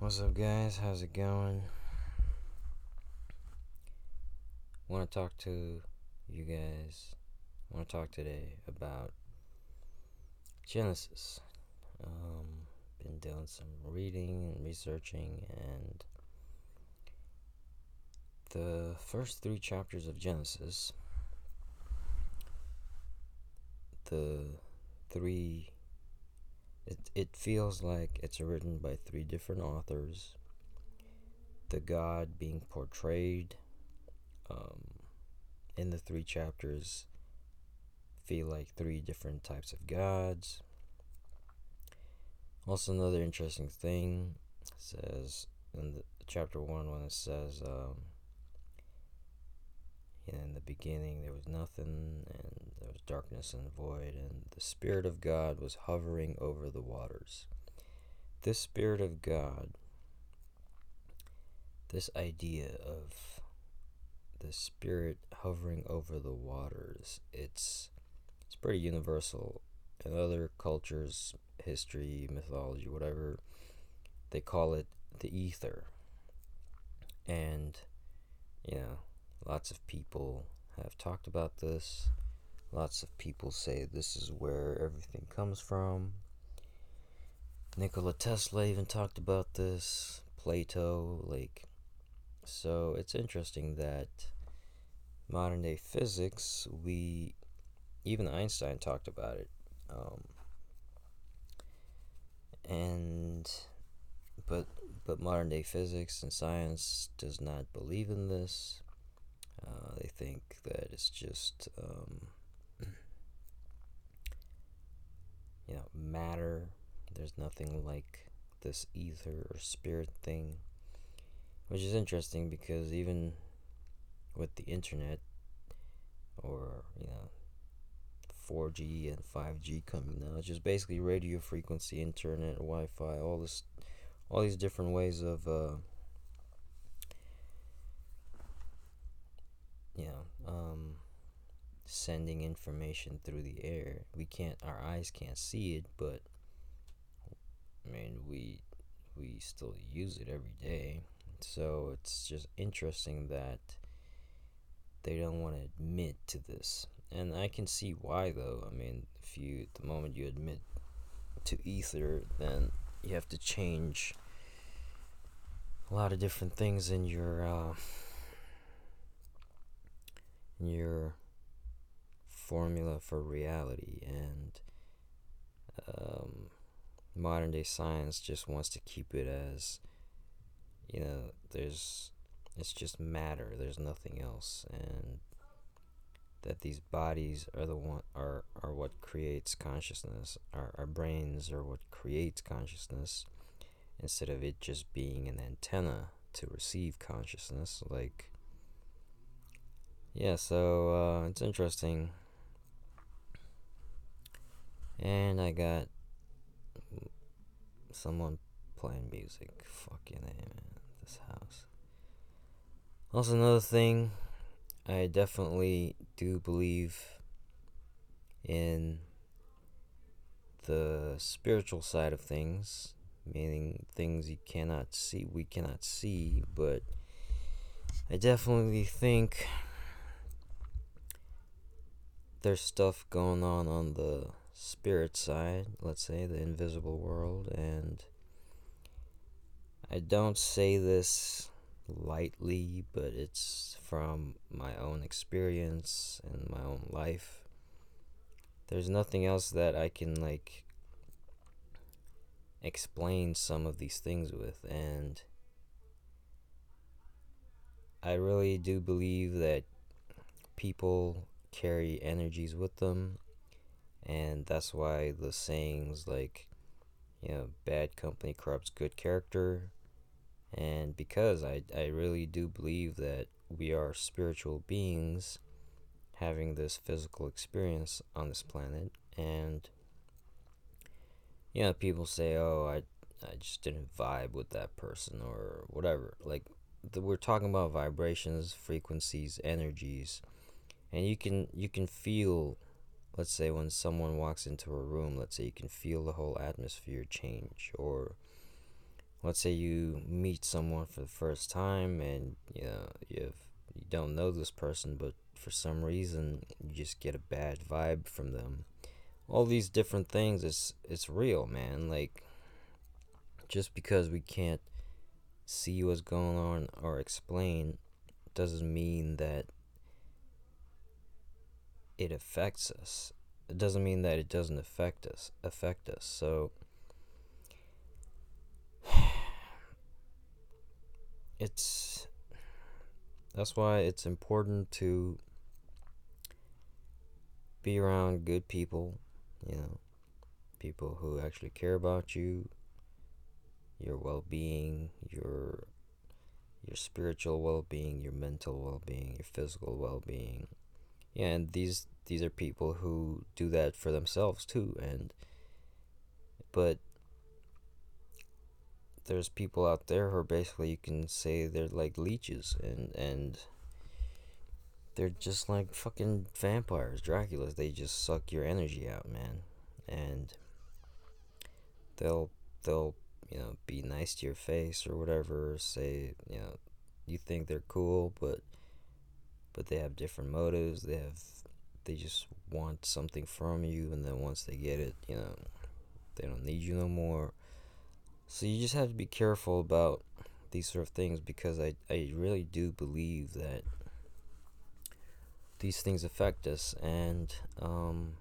What's up, guys? How's it going? Want to talk to you guys. Want to talk today about Genesis. Um, been doing some reading and researching, and the first three chapters of Genesis, the three it, it feels like it's written by three different authors. The God being portrayed um, in the three chapters feel like three different types of gods. Also, another interesting thing says in the chapter one when it says um, in the beginning there was nothing, and there was darkness and void, and the Spirit of God was hovering over the waters. This Spirit of God, this idea of the Spirit hovering over the waters, it's it's pretty universal. In other cultures, history, mythology, whatever, they call it the ether. And, you know, Lots of people have talked about this. Lots of people say this is where everything comes from. Nikola Tesla even talked about this. Plato, like, so it's interesting that modern day physics, we, even Einstein talked about it. Um, and, but, but modern day physics and science does not believe in this. Uh, they think that it's just, um, you know, matter. There's nothing like this ether or spirit thing, which is interesting because even with the internet or, you know, 4G and 5G coming now, it's just basically radio frequency, internet, Wi Fi, all this, all these different ways of, uh, you know, um, sending information through the air. We can't, our eyes can't see it, but I mean, we we still use it every day. So it's just interesting that they don't want to admit to this. And I can see why though. I mean, if you the moment you admit to ether, then you have to change a lot of different things in your uh, your formula for reality and um, modern day science just wants to keep it as you know there's it's just matter there's nothing else and that these bodies are the one are are what creates consciousness our, our brains are what creates consciousness instead of it just being an antenna to receive consciousness like yeah, so uh, it's interesting. And I got someone playing music. Fucking man. This house. Also, another thing, I definitely do believe in the spiritual side of things, meaning things you cannot see, we cannot see, but I definitely think there's stuff going on on the spirit side, let's say the invisible world, and I don't say this lightly, but it's from my own experience and my own life. There's nothing else that I can like explain some of these things with, and I really do believe that people carry energies with them and that's why the sayings like you know bad company corrupts good character. And because I, I really do believe that we are spiritual beings having this physical experience on this planet. And you know people say oh i i just didn't vibe with that person or whatever. Like the, we're talking about vibrations frequencies energies. And you can you can feel let's say when someone walks into a room let's say you can feel the whole atmosphere change or let's say you meet someone for the first time and you know you you don't know this person but for some reason you just get a bad vibe from them. All these different things it's it's real man. Like just because we can't see what's going on or explain doesn't mean that it affects us it doesn't mean that it doesn't affect us affect us so it's that's why it's important to be around good people, you know, people who actually care about you, your well-being, your your spiritual well-being, your mental well-being, your physical well-being. Yeah, and these these are people who do that for themselves too and but there's people out there who are basically you can say they're like leeches and and they're just like fucking vampires, Draculas. They just suck your energy out, man. And they'll they'll you know be nice to your face or whatever. Say you know you think they're cool, but but they have different motives. They have they just want something from you, and then once they get it, you know they don't need you no more. So you just have to be careful about these sort of things because I I really do believe that these things affect us and um,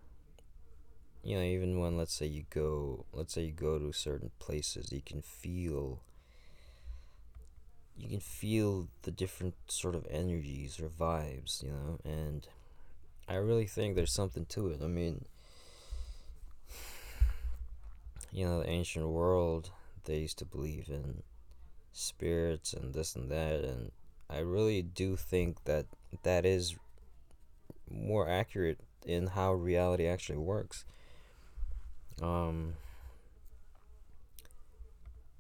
you know even when let's say you go let's say you go to certain places you can feel you can feel the different sort of energies or vibes you know and i really think there's something to it i mean you know the ancient world they used to believe in spirits and this and that and i really do think that that is more accurate in how reality actually works. Um,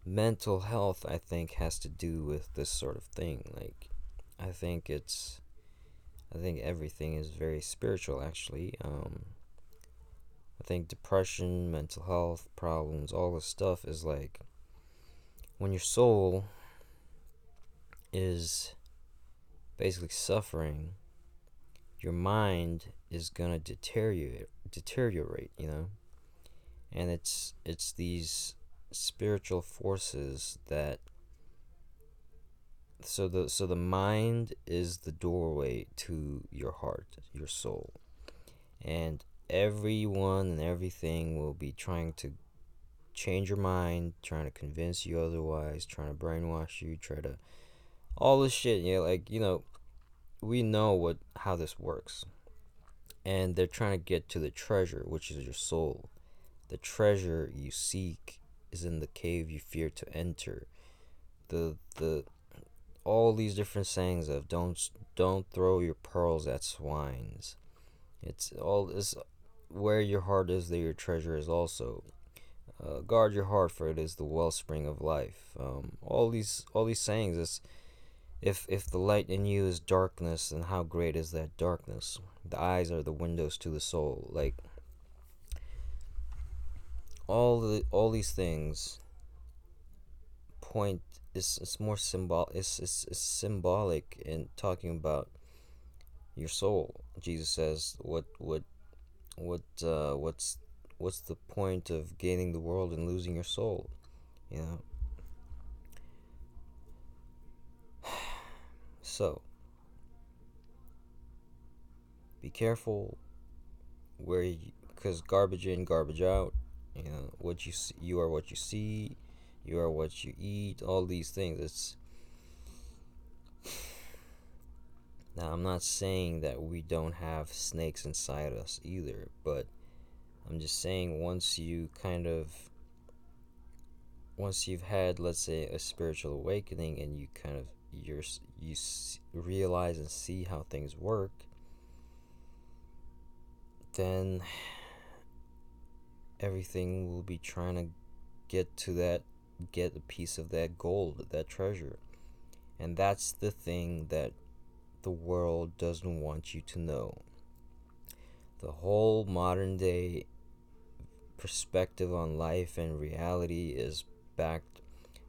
mental health, I think, has to do with this sort of thing. Like, I think it's, I think everything is very spiritual, actually. Um, I think depression, mental health problems, all this stuff is like when your soul is basically suffering your mind is gonna deteriorate deteriorate you know and it's it's these spiritual forces that so the so the mind is the doorway to your heart your soul. And everyone and everything will be trying to change your mind trying to convince you otherwise trying to brainwash you try to all this shit yeah like you know we know what how this works. And they're trying to get to the treasure which is your soul. The treasure you seek is in the cave you fear to enter. The the all these different sayings of don't don't throw your pearls at swines it's all this where your heart is there your treasure is also uh, guard your heart for it is the wellspring of life um, all these all these sayings is if if the light in you is darkness, then how great is that darkness? The eyes are the windows to the soul. Like all the all these things point is it's more symbol it's, it's, it's symbolic in talking about your soul. Jesus says, "What what what uh, what's what's the point of gaining the world and losing your soul?" You know, So, be careful where you, because garbage in, garbage out. You know what you see, you are what you see, you are what you eat. All these things. It's now I'm not saying that we don't have snakes inside us either, but I'm just saying once you kind of once you've had let's say a spiritual awakening and you kind of you're you realize and see how things work, then everything will be trying to get to that get a piece of that gold, that treasure. And that's the thing that the world doesn't want you to know. The whole modern day perspective on life and reality is backed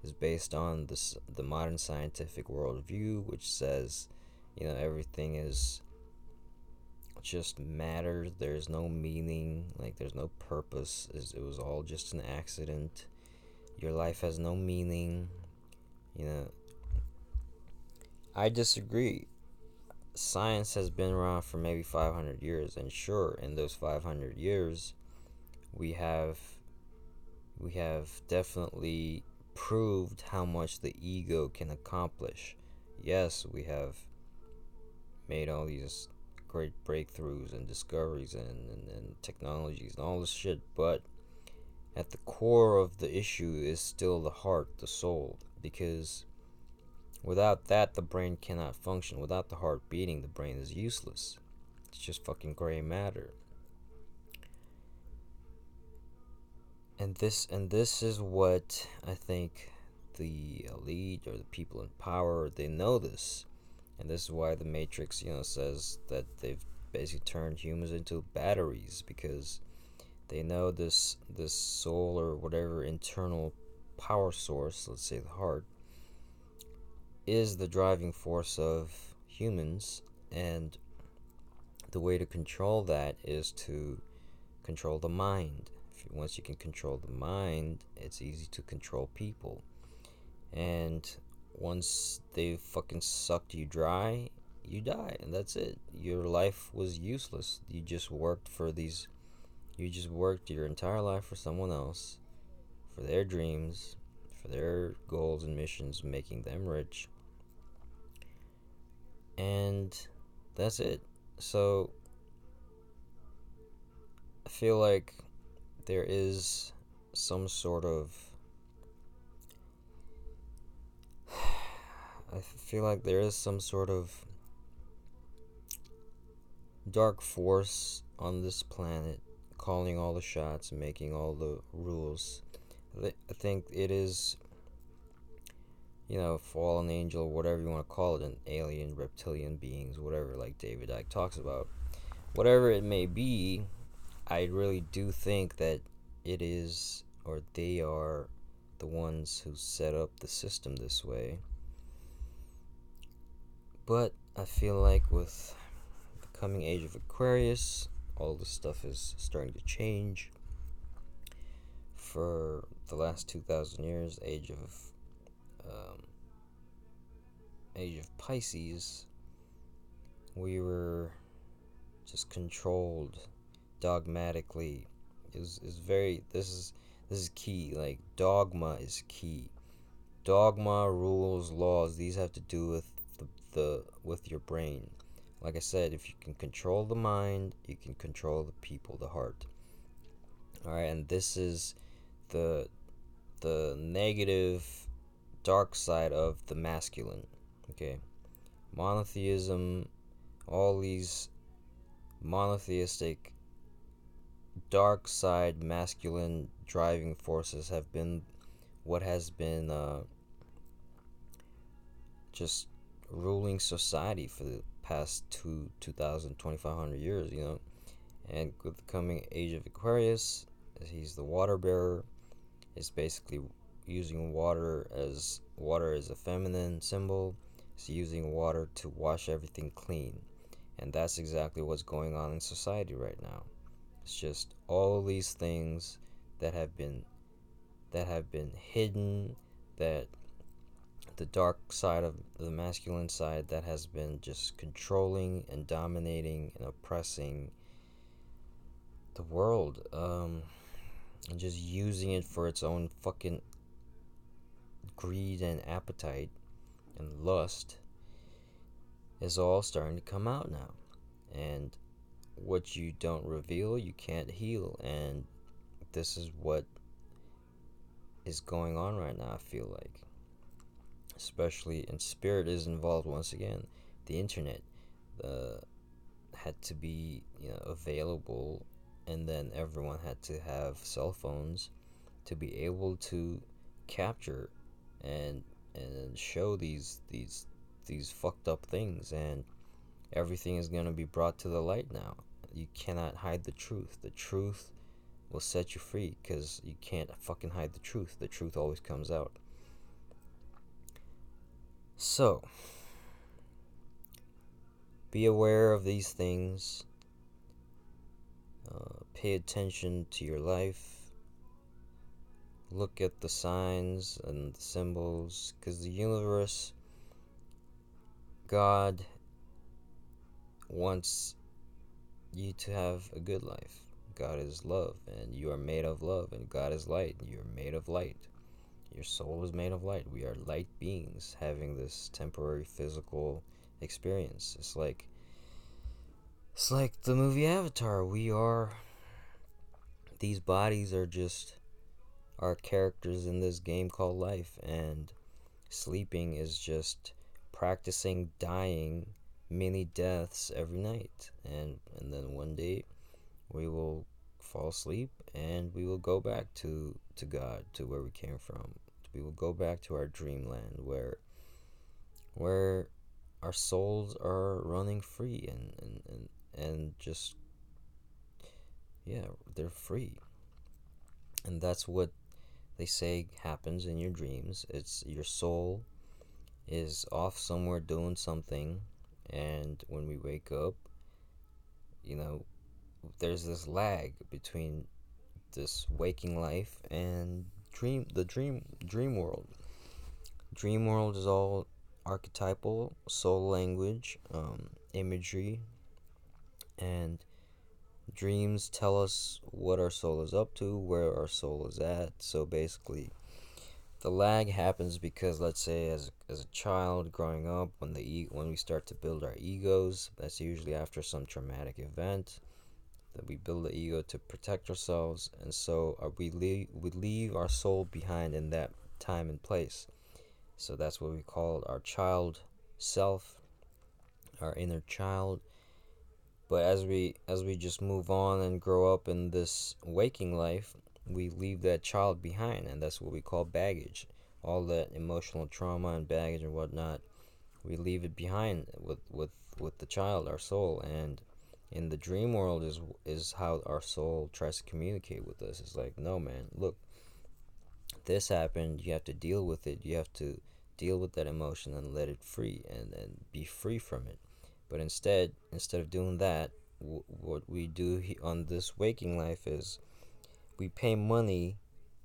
is based on this the modern scientific worldview, which says, you know, everything is just matter. There's no meaning, like there's no purpose. It was all just an accident. Your life has no meaning. You know, I disagree. Science has been around for maybe 500 years, and sure, in those 500 years, we have we have definitely proved how much the ego can accomplish. Yes, we have made all these great breakthroughs and discoveries and, and, and technologies and all this shit, but at the core of the issue is still the heart, the soul, because without that, the brain cannot function. Without the heart beating, the brain is useless. It's just fucking gray matter. And this and this is what I think the elite or the people in power they know this and this is why the Matrix, you know, says that they've basically turned humans into batteries because they know this this soul or whatever internal power source, let's say the heart, is the driving force of humans and the way to control that is to control the mind. Once you can control the mind, it's easy to control people. And once they fucking sucked you dry, you die, and that's it. Your life was useless. You just worked for these. You just worked your entire life for someone else, for their dreams, for their goals and missions, making them rich. And that's it. So, I feel like there is some sort of I feel like there is some sort of dark force on this planet calling all the shots making all the rules. I think it is, you know, fallen angel, whatever you want to call it, an alien, reptilian beings, whatever, like David Icke talks about. Whatever it may be, I really do think that it is, or they are, the ones who set up the system this way. But I feel like with the coming age of Aquarius, all this stuff is starting to change. For the last 2,000 years, age of um, age of Pisces, we were just controlled dogmatically. Is is very this is this is key. Like dogma is key. Dogma, rules, laws. These have to do with the with your brain. Like I said, if you can control the mind, you can control the people, the heart. All right, and this is the the negative dark side of the masculine. Okay. Monotheism, all these monotheistic dark side masculine driving forces have been what has been uh, just ruling society for the past two 2000 2500 years you know. And with the coming age of aquarius he's the water bearer. Is basically using water as water as a feminine symbol. He's using water to wash everything clean. And that's exactly what's going on in society right now. It's just all these things that have been that have been hidden that the dark side of the masculine side that has been just controlling and dominating and oppressing the world um, and just using it for its own fucking greed and appetite and lust is all starting to come out now. And what you don't reveal you can't heal. And this is what is going on right now i feel like especially and spirit is involved once again the internet uh, had to be you know available and then everyone had to have cell phones to be able to capture and and show these these these fucked up things and everything is going to be brought to the light now. You cannot hide the truth. The truth will set you free because you can't fucking hide the truth. The truth always comes out So, be aware of these things. Uh, pay attention to your life. Look at the signs and the symbols because the universe, God, wants you to have a good life. God is love, and you are made of love, and God is light, and you are made of light. Your soul is made of light. We are light beings having this temporary physical experience. It's like it's like the movie Avatar. We are these bodies are just our characters in this game called life and sleeping is just practicing dying many deaths every night and and then one day we will fall asleep and we will go back to to God to where we came from. We will go back to our dreamland where where our souls are running free and and, and, and just yeah they're free. And that's what they say happens in your dreams. It's your soul is off somewhere doing something and when we wake up you know there's this lag between this waking life and dream the dream dream world. Dream world is all archetypal soul language um, imagery and dreams tell us what our soul is up to where our soul is at. So basically the lag happens because let's say as as a child growing up when the e- when we start to build our egos that's usually after some traumatic event that we build the ego to protect ourselves and so we leave we leave our soul behind in that time and place so that's what we call our child self our inner child but as we as we just move on and grow up in this waking life we leave that child behind, and that's what we call baggage. All that emotional trauma and baggage and whatnot, we leave it behind with with with the child, our soul, and in the dream world is is how our soul tries to communicate with us. It's like, no, man, look, this happened. You have to deal with it. You have to deal with that emotion and let it free and and be free from it. But instead, instead of doing that, w- what we do on this waking life is we pay money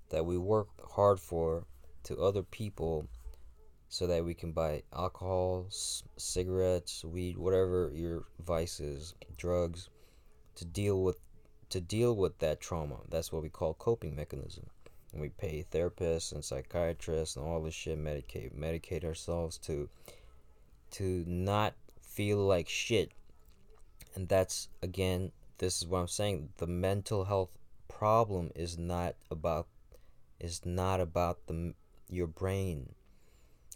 that we work hard for to other people so that we can buy alcohol, cigarettes, weed, whatever your vices, drugs to deal with to deal with that trauma. That's what we call coping mechanism. And we pay therapists and psychiatrists and all this shit medicate medicate ourselves to to not feel like shit. And that's again this is what I'm saying. The mental health problem is not about is not about the your brain.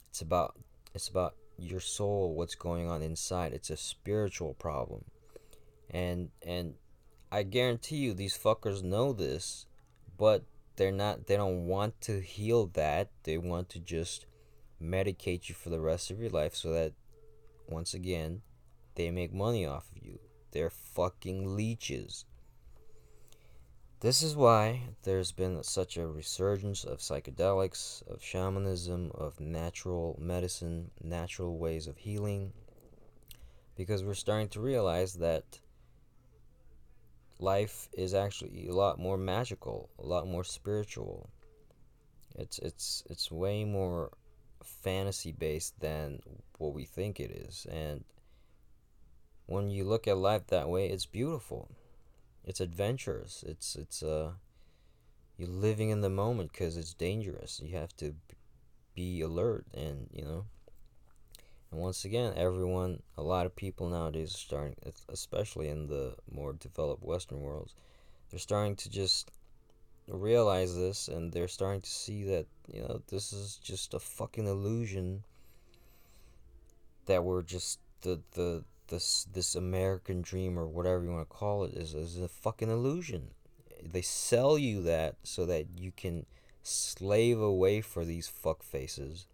It's about it's about your soul, what's going on inside. It's a spiritual problem. And and I guarantee you these fuckers know this, but they're not they don't want to heal that. They want to just medicate you for the rest of your life so that once again they make money off of you. They're fucking leeches. This is why there's been such a resurgence of psychedelics, of shamanism, of natural medicine, natural ways of healing, because we're starting to realize that life is actually a lot more magical, a lot more spiritual. It's it's it's way more fantasy based than what we think it is, and when you look at life that way, it's beautiful it's adventurous. It's it's uh you're living in the moment because it's dangerous. You have to be alert and you know. And once again, everyone, a lot of people nowadays are starting, especially in the more developed Western worlds, they're starting to just realize this and they're starting to see that you know this is just a fucking illusion that we're just the the this this American dream or whatever you want to call it is is a fucking illusion. They sell you that so that you can slave away for these fuck faces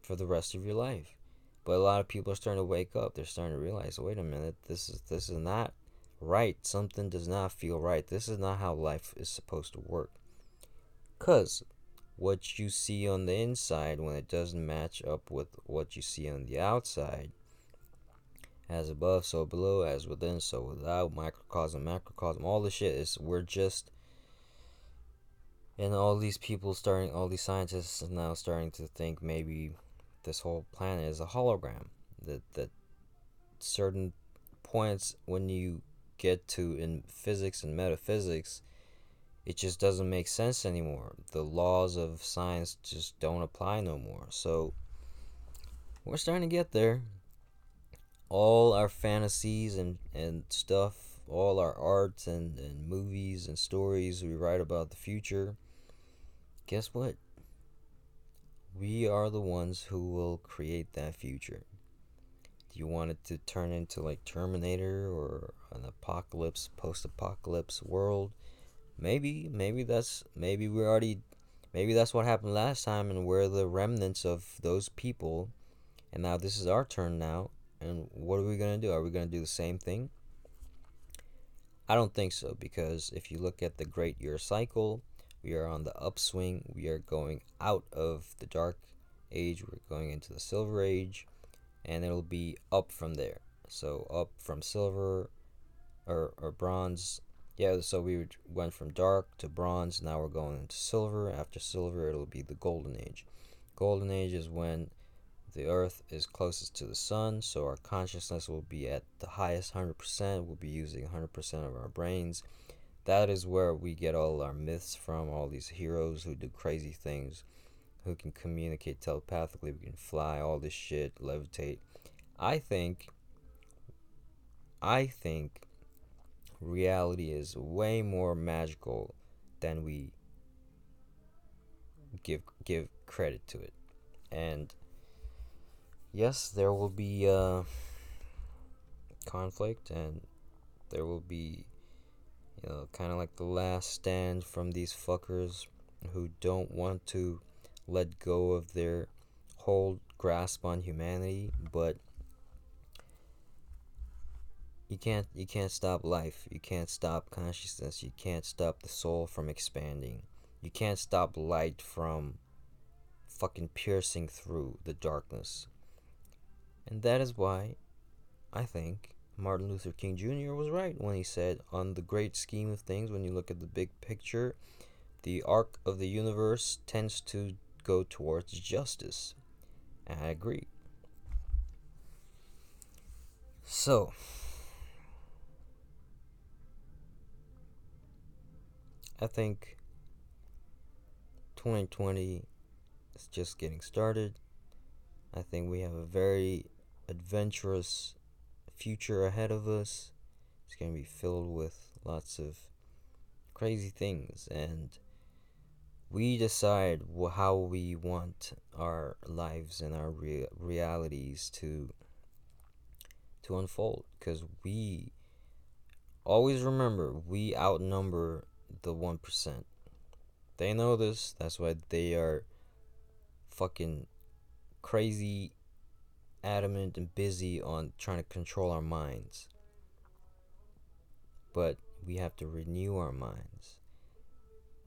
for the rest of your life. But a lot of people are starting to wake up. They're starting to realize, wait a minute, this is this is not right. Something does not feel right. This is not how life is supposed to work. Cause what you see on the inside when it doesn't match up with what you see on the outside. As above, so below, as within, so without, microcosm, macrocosm, all the shit is we're just and all these people starting all these scientists now starting to think maybe this whole planet is a hologram. That that certain points when you get to in physics and metaphysics it just doesn't make sense anymore. The laws of science just don't apply no more. So we're starting to get there. All our fantasies and, and stuff, all our art and, and movies and stories we write about the future, guess what? We are the ones who will create that future. Do you want it to turn into like Terminator or an apocalypse, post apocalypse world? maybe maybe that's maybe we're already maybe that's what happened last time and we're the remnants of those people and now this is our turn now and what are we going to do are we going to do the same thing i don't think so because if you look at the great year cycle we are on the upswing we are going out of the dark age we're going into the silver age and it'll be up from there so up from silver or, or bronze yeah, so we went from dark to bronze. Now we're going into silver. After silver, it'll be the golden age. Golden age is when the earth is closest to the sun, so our consciousness will be at the highest 100%. We'll be using 100% of our brains. That is where we get all our myths from, all these heroes who do crazy things, who can communicate telepathically, we can fly, all this shit, levitate. I think I think reality is way more magical than we give give credit to it. And yes, there will be uh, conflict and there will be you know kind of like the last stand from these fuckers who don't want to let go of their hold grasp on humanity, but you can't you can't stop life. You can't stop consciousness. You can't stop the soul from expanding. You can't stop light from fucking piercing through the darkness and that is why i think martin luther king jr was right when he said on the great scheme of things when you look at the big picture the arc of the universe tends to go towards justice and i agree so I think 2020 is just getting started. I think we have a very adventurous future ahead of us. It's going to be filled with lots of crazy things and we decide how we want our lives and our rea- realities to to unfold because we always remember we outnumber the 1%. They know this, that's why they are fucking crazy, adamant, and busy on trying to control our minds. But we have to renew our minds.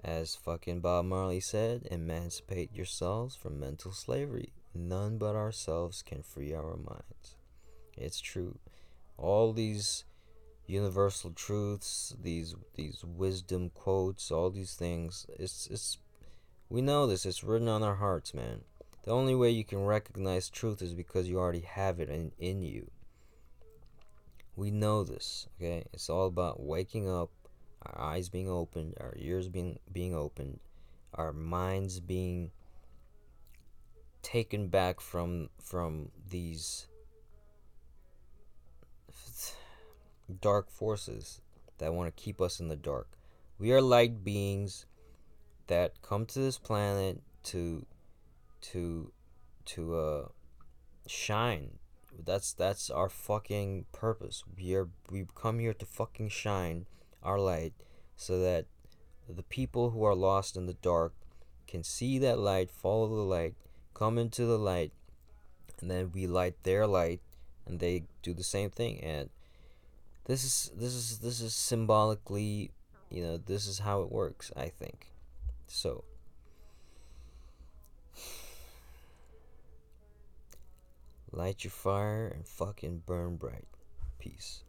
As fucking Bob Marley said, emancipate yourselves from mental slavery. None but ourselves can free our minds. It's true. All these universal truths, these these wisdom quotes, all these things. It's it's we know this. It's written on our hearts, man. The only way you can recognize truth is because you already have it in, in you. We know this, okay? It's all about waking up, our eyes being opened, our ears being being opened, our minds being taken back from from these dark forces that want to keep us in the dark. We are light beings that come to this planet to to to uh shine. That's that's our fucking purpose. We are we come here to fucking shine our light so that the people who are lost in the dark can see that light, follow the light, come into the light, and then we light their light and they do the same thing and this is this is this is symbolically you know this is how it works i think so light your fire and fucking burn bright. Peace.